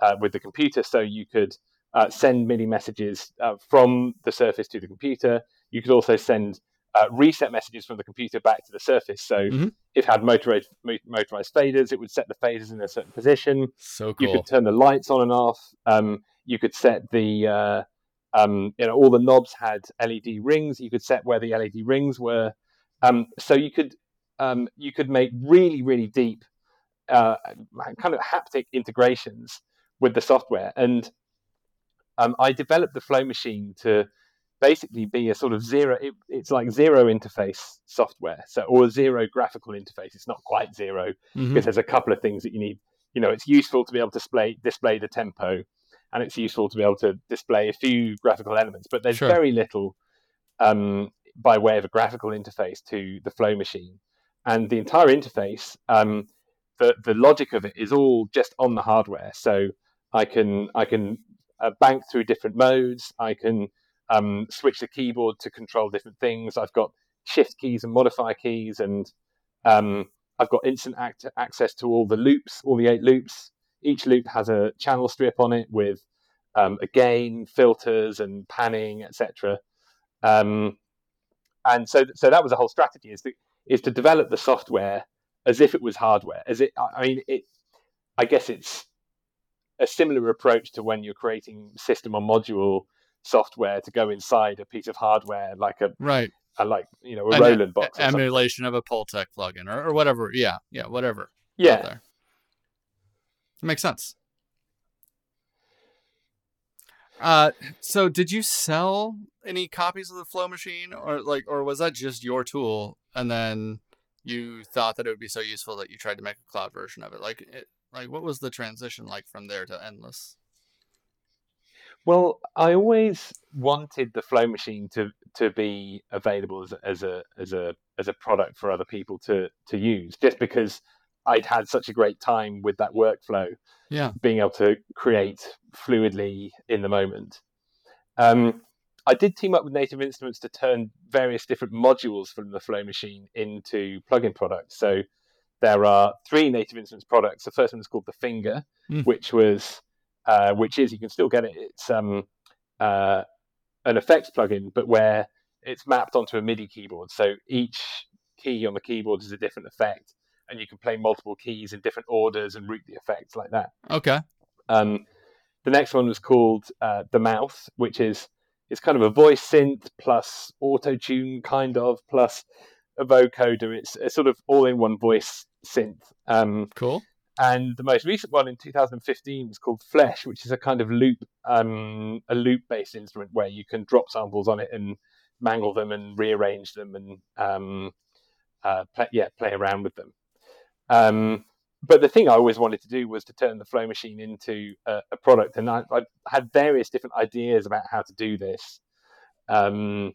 Speaker 3: uh, with the computer, so you could uh, send MIDI messages uh, from the surface to the computer. You could also send uh, reset messages from the computer back to the surface. So mm-hmm. if it had motorized, motorized faders, it would set the faders in a certain position.
Speaker 2: So cool.
Speaker 3: You could turn the lights on and off. Um, you could set the, uh, um, you know, all the knobs had LED rings. You could set where the LED rings were. Um, so you could, um, you could make really, really deep, uh, kind of haptic integrations with the software. And um, I developed the Flow machine to basically be a sort of zero. It, it's like zero interface software, so or a zero graphical interface. It's not quite 0 mm-hmm. because there's a couple of things that you need. You know, it's useful to be able to display display the tempo, and it's useful to be able to display a few graphical elements. But there's sure. very little um, by way of a graphical interface to the Flow machine, and the entire interface. Um, the, the logic of it is all just on the hardware. So I can I can uh, bank through different modes. I can um, switch the keyboard to control different things. I've got shift keys and modifier keys, and um, I've got instant act- access to all the loops, all the eight loops. Each loop has a channel strip on it with um, a gain, filters, and panning, etc. Um, and so, so that was the whole strategy: is to is to develop the software as if it was hardware. As it, I mean, it. I guess it's a similar approach to when you're creating system on module software to go inside a piece of hardware, like a
Speaker 2: right,
Speaker 3: a, like you know a An Roland box,
Speaker 2: emulation of a Pultec plugin or, or whatever. Yeah, yeah, whatever.
Speaker 3: Yeah.
Speaker 2: It makes sense. Uh, so did you sell any copies of the Flow Machine, or like, or was that just your tool, and then you thought that it would be so useful that you tried to make a cloud version of it? Like, it, like what was the transition like from there to Endlesss?
Speaker 3: Well, I always wanted the flow machine to to be available as a, as a as a as a product for other people to to use, just because I'd had such a great time with that workflow.
Speaker 2: Yeah,
Speaker 3: being able to create fluidly in the moment. Um, I did team up with Native Instruments to turn various different modules from the Flow machine into plugin products. So there are three Native Instruments products. The first one is called the Finger, mm. which was uh, which is you can still get it. It's um, uh, an effects plugin, but where it's mapped onto a MIDI keyboard. So each key on the keyboard is a different effect, and you can play multiple keys in different orders and route the effects like that.
Speaker 2: Okay.
Speaker 3: Um, the next one was called uh, the Mouth, which is it's kind of a voice synth plus auto tune, kind of plus a vocoder. It's a sort of all in one voice synth. Um,
Speaker 2: cool.
Speaker 3: And the most recent one in 2015 was called Flesh, which is a kind of loop, um, a loop-based instrument where you can drop samples on it and mangle them and rearrange them and um, uh, play, yeah, play around with them. Um, but the thing I always wanted to do was to turn the flow machine into a, a product, and I, I, had various different ideas about how to do this. Um,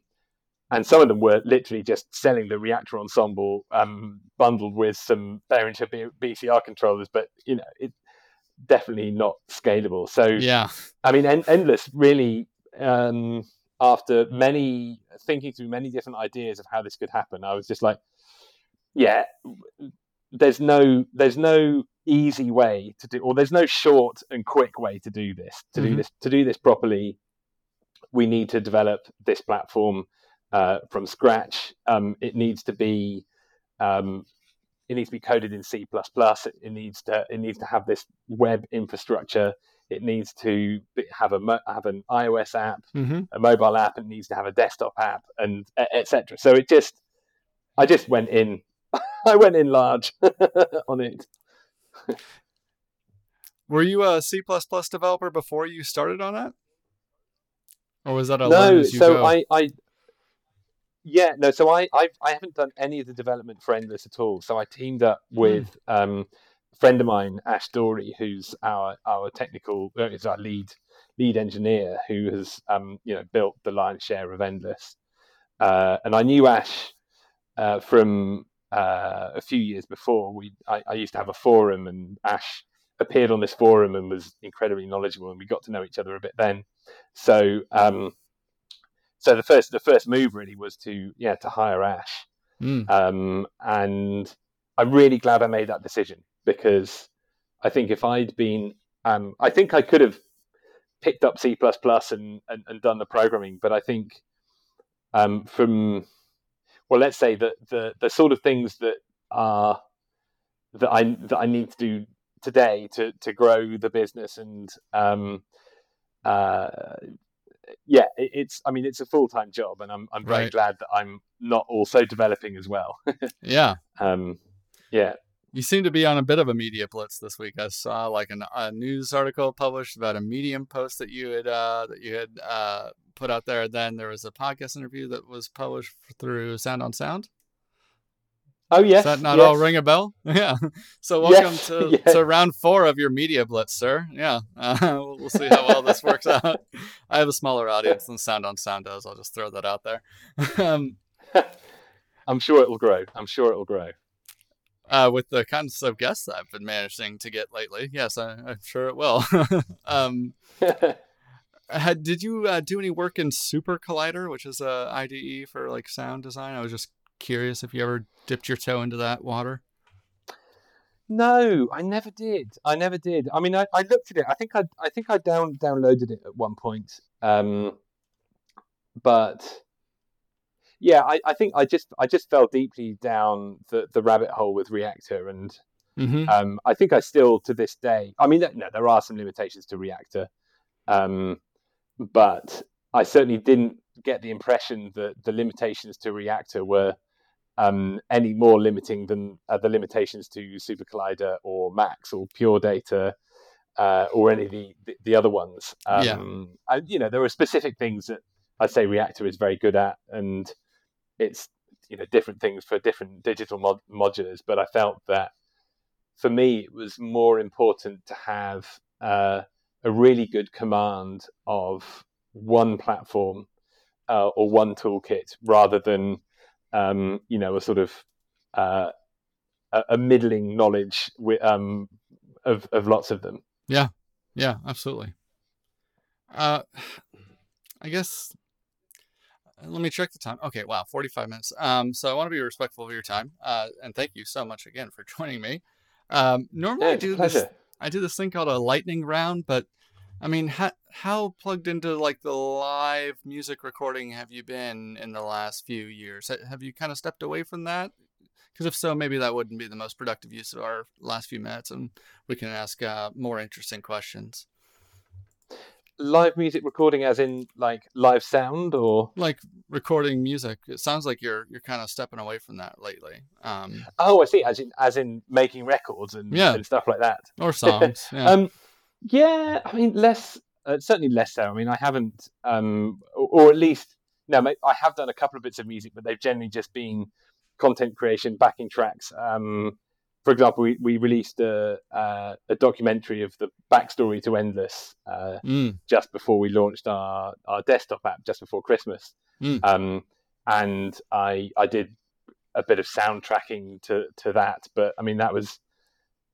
Speaker 3: and some of them were literally just selling the Reaktor ensemble um, bundled with some Behringer BCR controllers, but you know, it definitely not scalable. So
Speaker 2: yeah,
Speaker 3: I mean, en- endlesss really. Um, after many thinking through many different ideas of how this could happen, I was just like, yeah, there's no there's no easy way to do, or there's no short and quick way to do this. To mm-hmm. do this to do this properly, we need to develop this platform uh, from scratch. Um, it needs to be um, it needs to be coded in C++. It, it, needs to it needs to have this web infrastructure. It needs to have a have an iOS app, mm-hmm. a mobile app. It needs to have a desktop app, and etc. So it just I just went in *laughs* I went in large *laughs* on it.
Speaker 2: Were you a C developer before you started on it, or was that a
Speaker 3: no? so? I, I, yeah, no. So I, I, I haven't done any of the development for Endlesss at all. So I teamed up hmm. with mm. um, a friend of mine, Ash Dory, who's our our technical, uh, is our lead lead engineer, who has um, you know built the lion's share of Endlesss. Uh, and I knew Ash uh, from uh, a few years before, we I, I, used to have a forum, and Ash appeared on this forum and was incredibly knowledgeable, and we got to know each other a bit then. So, um, so the first the first move really was to yeah to hire Ash, mm. um, and I'm really glad I made that decision because I think if I'd been, um, I think I could have picked up C and, and and done the programming, but I think um, from well, let's say that the the sort of things that are that I that I need to do today to to grow the business and um, uh, yeah, it, it's I mean it's a full time job, and I'm I'm very right. glad that I'm not also developing as well. *laughs*
Speaker 2: yeah.
Speaker 3: Um, yeah.
Speaker 2: You seem to be on a bit of a media blitz this week. I saw like an, a news article published about a Medium post that you had uh, that you had uh, put out there. Then there was a podcast interview that was published through Sound on Sound.
Speaker 3: Oh yes,
Speaker 2: Does that not
Speaker 3: yes.
Speaker 2: all ring a bell? *laughs* yeah. So welcome yes, to, *laughs* yes. to round four of your media blitz, sir. Yeah. *laughs* Uh, we'll, we'll see how well this works out. I have a smaller audience than Sound on Sound does. I'll just throw that out there. um,
Speaker 3: I'm sure it will grow. I'm sure it will grow.
Speaker 2: Uh, with the kinds of guests I've been managing to get lately, yes, I, am sure it will. um, had, did you uh, do any work in SuperCollider, which is a IDE for like sound design? I was just curious if you ever dipped your toe into that water.
Speaker 3: No, I never did. I never did. I mean, I, I looked at it. I think I, I think I down downloaded it at one point. Um, but yeah, I, I think I just I just fell deeply down the, the rabbit hole with Reaktor, and mm-hmm. um, I think I still to this day. I mean, no, there are some limitations to Reaktor, Um, but I certainly didn't get the impression that the limitations to Reaktor were um, any more limiting than uh, the limitations to SuperCollider or Max or Pure Data uh, or any of the, the, the other ones. Um, yeah. I, you know, there are specific things that I'd say Reaktor is very good at, and it's you know different things for different digital mod- modulars. But I felt that for me, it was more important to have uh, a really good command of one platform uh, or one toolkit rather than um, you know a sort of uh, a, middling knowledge with, um, of of lots of them.
Speaker 2: Yeah, yeah, absolutely. Uh, I guess let me check the time. Okay, wow, 45 minutes. Um, so I want to be respectful of your time. Uh, and thank you so much again for *laughs* joining me. Um, normally
Speaker 3: yeah,
Speaker 2: I do
Speaker 3: pleasure.
Speaker 2: this I do this thing called a lightning round, but I mean, how how plugged into like the live music recording have you been in the last few years? Have you kind of stepped away from that? Because if so, maybe that wouldn't be the most productive use of our last few minutes, and we can ask uh, more interesting questions.
Speaker 3: Live music recording, as in like live sound, or
Speaker 2: like recording music. It sounds like you're you're kind of stepping away from that lately. Um,
Speaker 3: oh, I see. As in as in making records and, yeah. and stuff like that,
Speaker 2: or songs. *laughs* Yeah.
Speaker 3: um, yeah, I mean, less uh, certainly less so. I mean, I haven't, um, or, or, at least no, I have done a couple of bits of music, but they've generally just been content creation, backing tracks. Um, for example, we, we released a, uh, a documentary of the backstory to Endlesss uh, mm. just before we launched our, our desktop app, just before Christmas. Mm. Um, and I I did a bit of soundtracking to to that, but I mean that was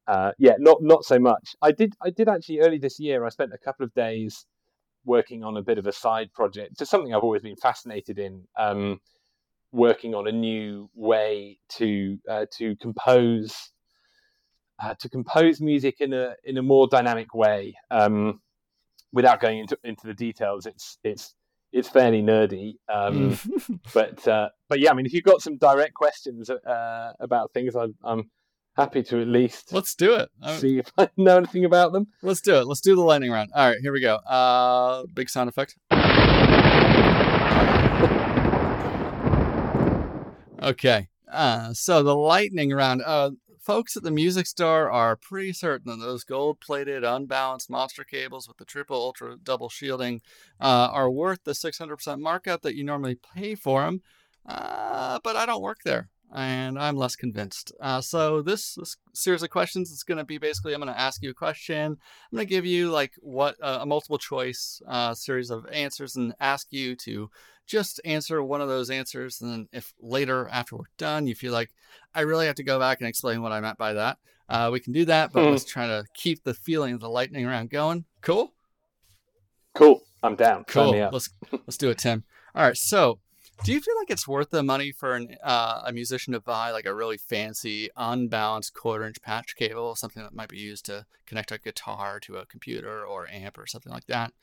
Speaker 3: uh, yeah, not not so much. I did I did actually early this year. I spent a couple of days working on a bit of a side project, just something I've always been fascinated in. Um, working on a new way to uh, to compose uh, to compose music in a in a more dynamic way. Um, without going into into the details, it's it's it's fairly nerdy. Um, *laughs* but uh, but yeah, I mean, if you've got some direct questions uh, about things, I'm, I'm happy to at least
Speaker 2: let's do it.
Speaker 3: See if I know anything about them.
Speaker 2: Let's do it. Let's do the lightning round. All right, here we go. Uh, big sound effect. okay. Uh, so the lightning round. Uh, folks at the music store are pretty certain that those gold plated, unbalanced monster cables with the triple ultra double shielding uh, are worth the 600% markup that you normally pay for them. Uh, but I don't work there and I'm less convinced. Uh, so this, this, series of questions is going to be basically I'm going to ask you a question. I'm going to give you like what uh, a multiple choice uh, series of answers and ask you to just answer one of those answers. And then if later after we're done you feel like I really have to go back and explain what I meant by that, uh, we can do that. But hmm. let's try to keep the feeling of the lightning round going. Cool.
Speaker 3: Cool. I'm down.
Speaker 2: Cool. Let's let's do it, Tim. All right. So do you feel like it's worth the money for an, uh, a musician to buy like a really fancy, unbalanced quarter inch patch cable, something that might be used to connect a guitar to a computer or amp or something like that?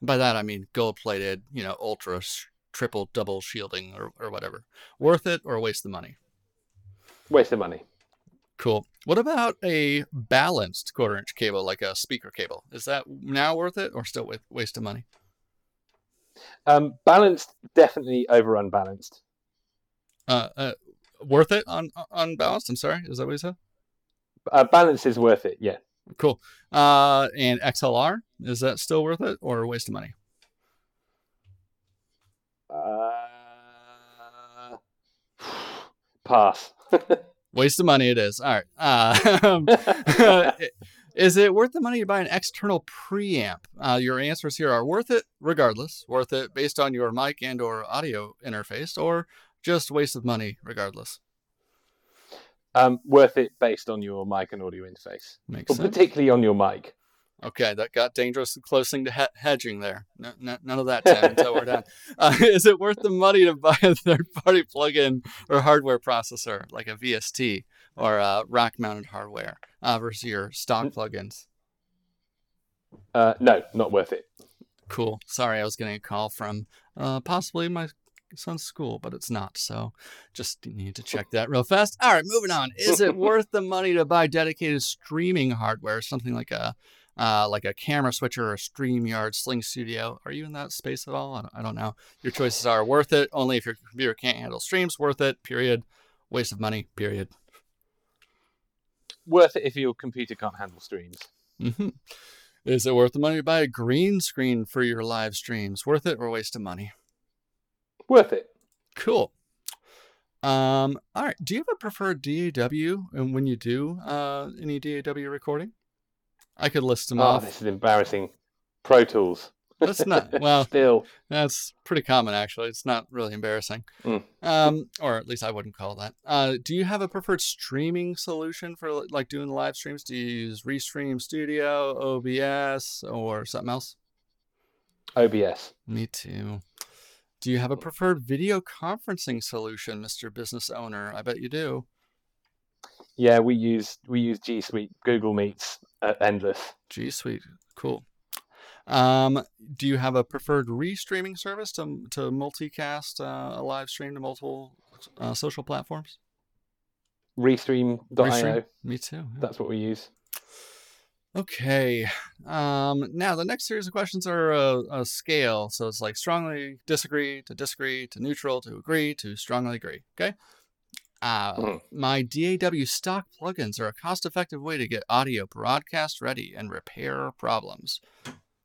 Speaker 2: And by that, I mean gold plated, you know, ultra, triple, double shielding or, or whatever. Worth it or waste the money?
Speaker 3: Waste the money.
Speaker 2: Cool. What about a balanced quarter inch cable, like a speaker cable? Is that now worth it or still waste of money?
Speaker 3: Um, balanced, definitely over unbalanced.
Speaker 2: Uh, uh, worth it on unbalanced. I'm sorry, is that what you said?
Speaker 3: Uh, balance is worth it. Yeah.
Speaker 2: Cool. Uh, and XLR is that still worth it or a waste of money?
Speaker 3: Uh, *sighs* pass. *laughs*
Speaker 2: waste of money. It is. All right. Uh, *laughs* *laughs* Is it worth the money to buy an external preamp? Uh, your answers here are worth it regardless, worth it based on your mic and or audio interface, or just waste of money regardless.
Speaker 3: Um, worth it based on your mic and audio interface,
Speaker 2: Makes
Speaker 3: sense. particularly on your mic.
Speaker 2: Okay, that got dangerous close to he- hedging there. No, no, none of that, Tim, until we're done. *laughs* Uh, is it worth the money to buy a third party plugin or hardware processor like a VST? or uh, rack mounted hardware uh, versus your stock plugins?
Speaker 3: Uh, no, not worth it.
Speaker 2: Cool. Sorry, I was getting a call from uh, possibly my son's school, but it's not. So just need to check that real fast. All right, moving on. Is it *laughs* worth the money to buy dedicated streaming hardware, something like a uh, like a camera switcher or a StreamYard Sling Studio? Are you in that space at all? I don't, I don't know. Your choices are worth it only if your computer can't handle streams. Worth it. Period. Waste of money. Period
Speaker 3: worth it if your computer can't handle streams.
Speaker 2: Mm-hmm. Is it worth the money to buy a green screen for your live streams? Worth it or waste of money?
Speaker 3: Worth it.
Speaker 2: Cool. Um, all right. Do you have a preferred DAW and when you do uh, any DAW recording? I could list them
Speaker 3: oh,
Speaker 2: off.
Speaker 3: This is embarrassing. Pro Tools.
Speaker 2: That's not *laughs* well.
Speaker 3: Still,
Speaker 2: that's pretty common actually. It's not really embarrassing, mm. um, or at least I wouldn't call that. Uh, do you have a preferred streaming solution for like doing the live streams? Do you use Restream Studio, OBS, or something else?
Speaker 3: OBS.
Speaker 2: Me too. Do you have a preferred video conferencing solution, Mister Business Owner? I bet you do.
Speaker 3: Yeah, we use we use G Suite, Google Meets, uh, Endlesss.
Speaker 2: G Suite, cool. Um, do you have a preferred restreaming service to, to multicast uh, a live stream to multiple uh, social platforms?
Speaker 3: Restream.io. Restream?
Speaker 2: Me too. Yeah.
Speaker 3: That's what we use.
Speaker 2: Okay. Um, now, the next series of questions are a, a, scale. So it's like strongly disagree to disagree to neutral to agree to strongly agree. Okay. Uh, mm. My DAW stock plugins are a cost effective way to get audio broadcast ready and repair problems.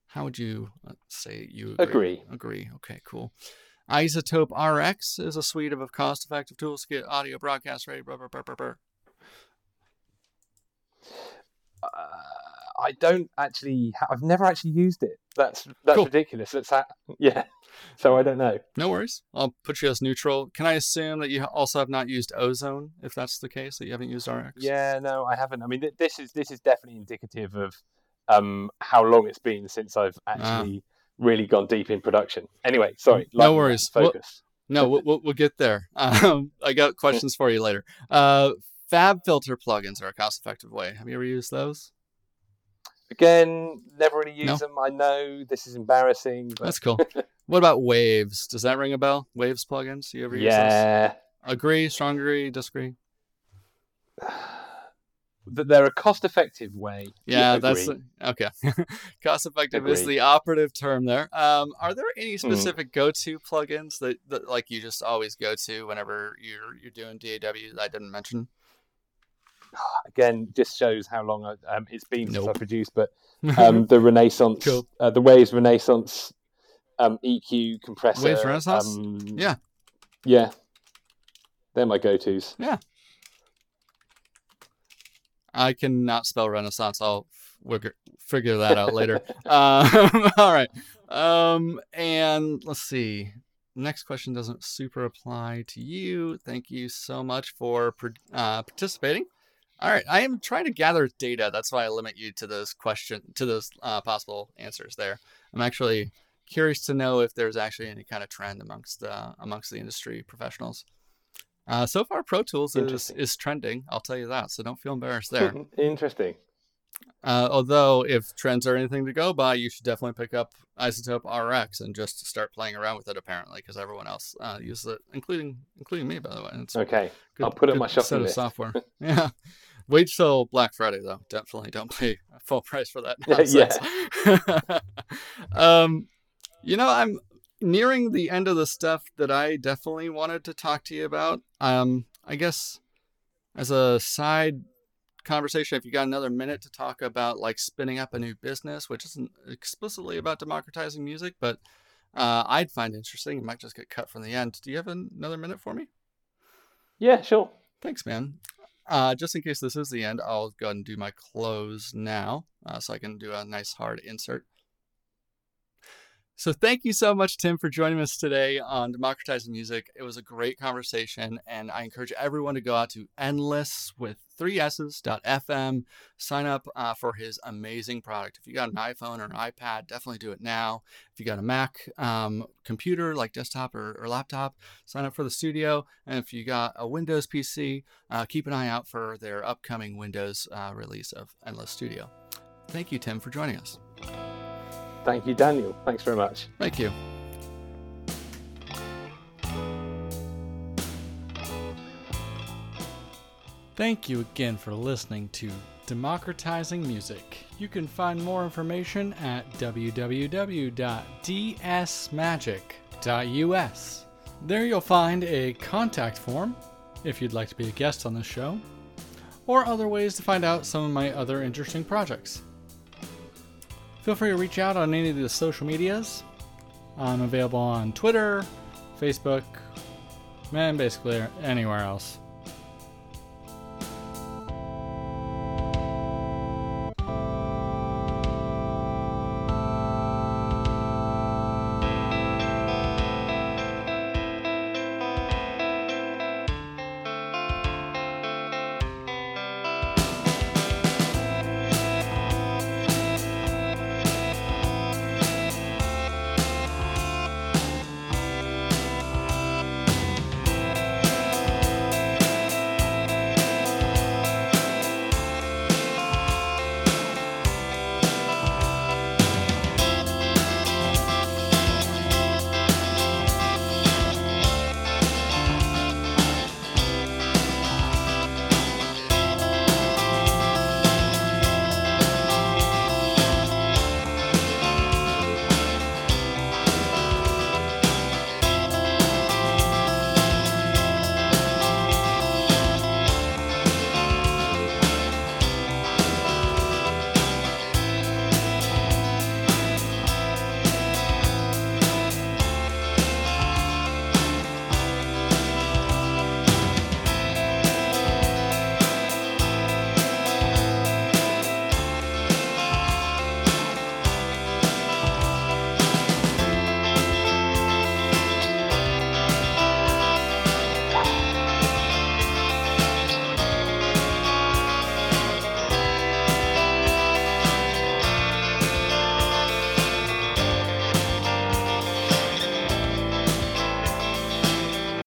Speaker 2: How would you say you
Speaker 3: agree?
Speaker 2: Agree. agree. Okay, cool. iZotope RX is a suite of cost effective tools to get audio broadcast ready.
Speaker 3: Uh, I don't actually. Ha- I've never actually used it. That's that's
Speaker 2: Cool.
Speaker 3: ridiculous. That's ha- yeah. So I don't know.
Speaker 2: No worries. I'll put you as neutral. Can I assume that you also have not used Ozone, if that's the case, that you haven't used RX?
Speaker 3: Yeah, no, I haven't. I mean, th- this is this is definitely indicative of um, how long it's been since I've actually really gone deep in production. Anyway, sorry.
Speaker 2: No worries. Well-
Speaker 3: Focus.
Speaker 2: No, we'll, we'll, we'll get there. *laughs* Um, I got questions for you later. Uh, FabFilter plugins are a cost effective way. Have you ever used those?
Speaker 3: Again, never really use
Speaker 2: No?
Speaker 3: them. I know this is embarrassing, but
Speaker 2: That's cool. what about Waves? Does that ring a bell? Waves plugins? You ever use those?
Speaker 3: yeah,
Speaker 2: Agree, strong agree, disagree? *sighs*
Speaker 3: that they're a cost-effective way.
Speaker 2: Yeah, that's okay. *laughs* Cost effective is the operative term there. Um, are there any
Speaker 3: Hmm.
Speaker 2: specific go-to plugins that, that like you just always go to whenever you're you're doing DAW that I didn't mention? *sighs*
Speaker 3: again just shows how long I, um, it's been since I produced. But *laughs* um, the Renaissance,
Speaker 2: Cool.
Speaker 3: uh, the Waves Renaissance um, EQ compressor.
Speaker 2: Waves Renaissance?
Speaker 3: Um,
Speaker 2: Yeah.
Speaker 3: yeah, they're my go-to's.
Speaker 2: Yeah, I cannot spell Renaissance. I'll figure figure that out later. *laughs* um, *laughs* all right. Um, and let's see. Next question doesn't super apply to you. Thank you so much for uh, participating. All right, I am trying to gather data. That's why I limit you to those question to those uh, possible answers. There, I'm actually curious to know if there's actually any kind of trend amongst uh, amongst the industry professionals. Uh, so far, Pro Tools is is trending. I'll tell you that. So don't feel embarrassed there. *laughs*
Speaker 3: Interesting.
Speaker 2: Uh, although, if trends are anything to go by, you should definitely pick up iZotope RX and just start playing around with it. Apparently, because everyone else uh, uses it, including including me, by the way. It's
Speaker 3: Okay,
Speaker 2: good-
Speaker 3: I'll put it
Speaker 2: good
Speaker 3: my shopping
Speaker 2: set of software. *laughs* yeah. Wait till Black Friday, though. Definitely don't pay full price for that. *laughs*
Speaker 3: Yeah. *laughs*
Speaker 2: Um, you know, I'm nearing the end of the stuff that I definitely wanted to talk to you about. Um, I guess as a side conversation, if you got another minute to talk about like spinning up a new business, which isn't explicitly about democratizing music, but uh, I'd find interesting. It might just get cut from the end. Do you have another minute for me?
Speaker 3: Yeah, sure.
Speaker 2: Thanks, man. Uh, just in case this is the end, I'll go ahead and do my close now uh, so I can do a nice hard insert. So, thank you so much, Tim, for joining us today on Democratizing Music. It was a great conversation, and I encourage everyone to go out to Endlesss with three S's dot FM, sign up uh, for his amazing product. If you got an iPhone or an iPad, definitely do it now. If you got a Mac um, computer, like desktop or, or laptop, sign up for the studio. And if you got a Windows PC, uh, keep an eye out for their upcoming Windows uh, release of Endlesss Studio. Thank you, Tim, for joining us.
Speaker 3: Thank you, Daniel. Thanks very much.
Speaker 2: Thank you.
Speaker 1: Thank you again for listening to Democratizing Music. You can find more information at www.dsmagic.us. There you'll find a contact form if you'd like to be a guest on the show, or other ways to find out some of my other interesting projects. Feel free to reach out on any of the social medias. I'm available on Twitter, Facebook, and basically anywhere else.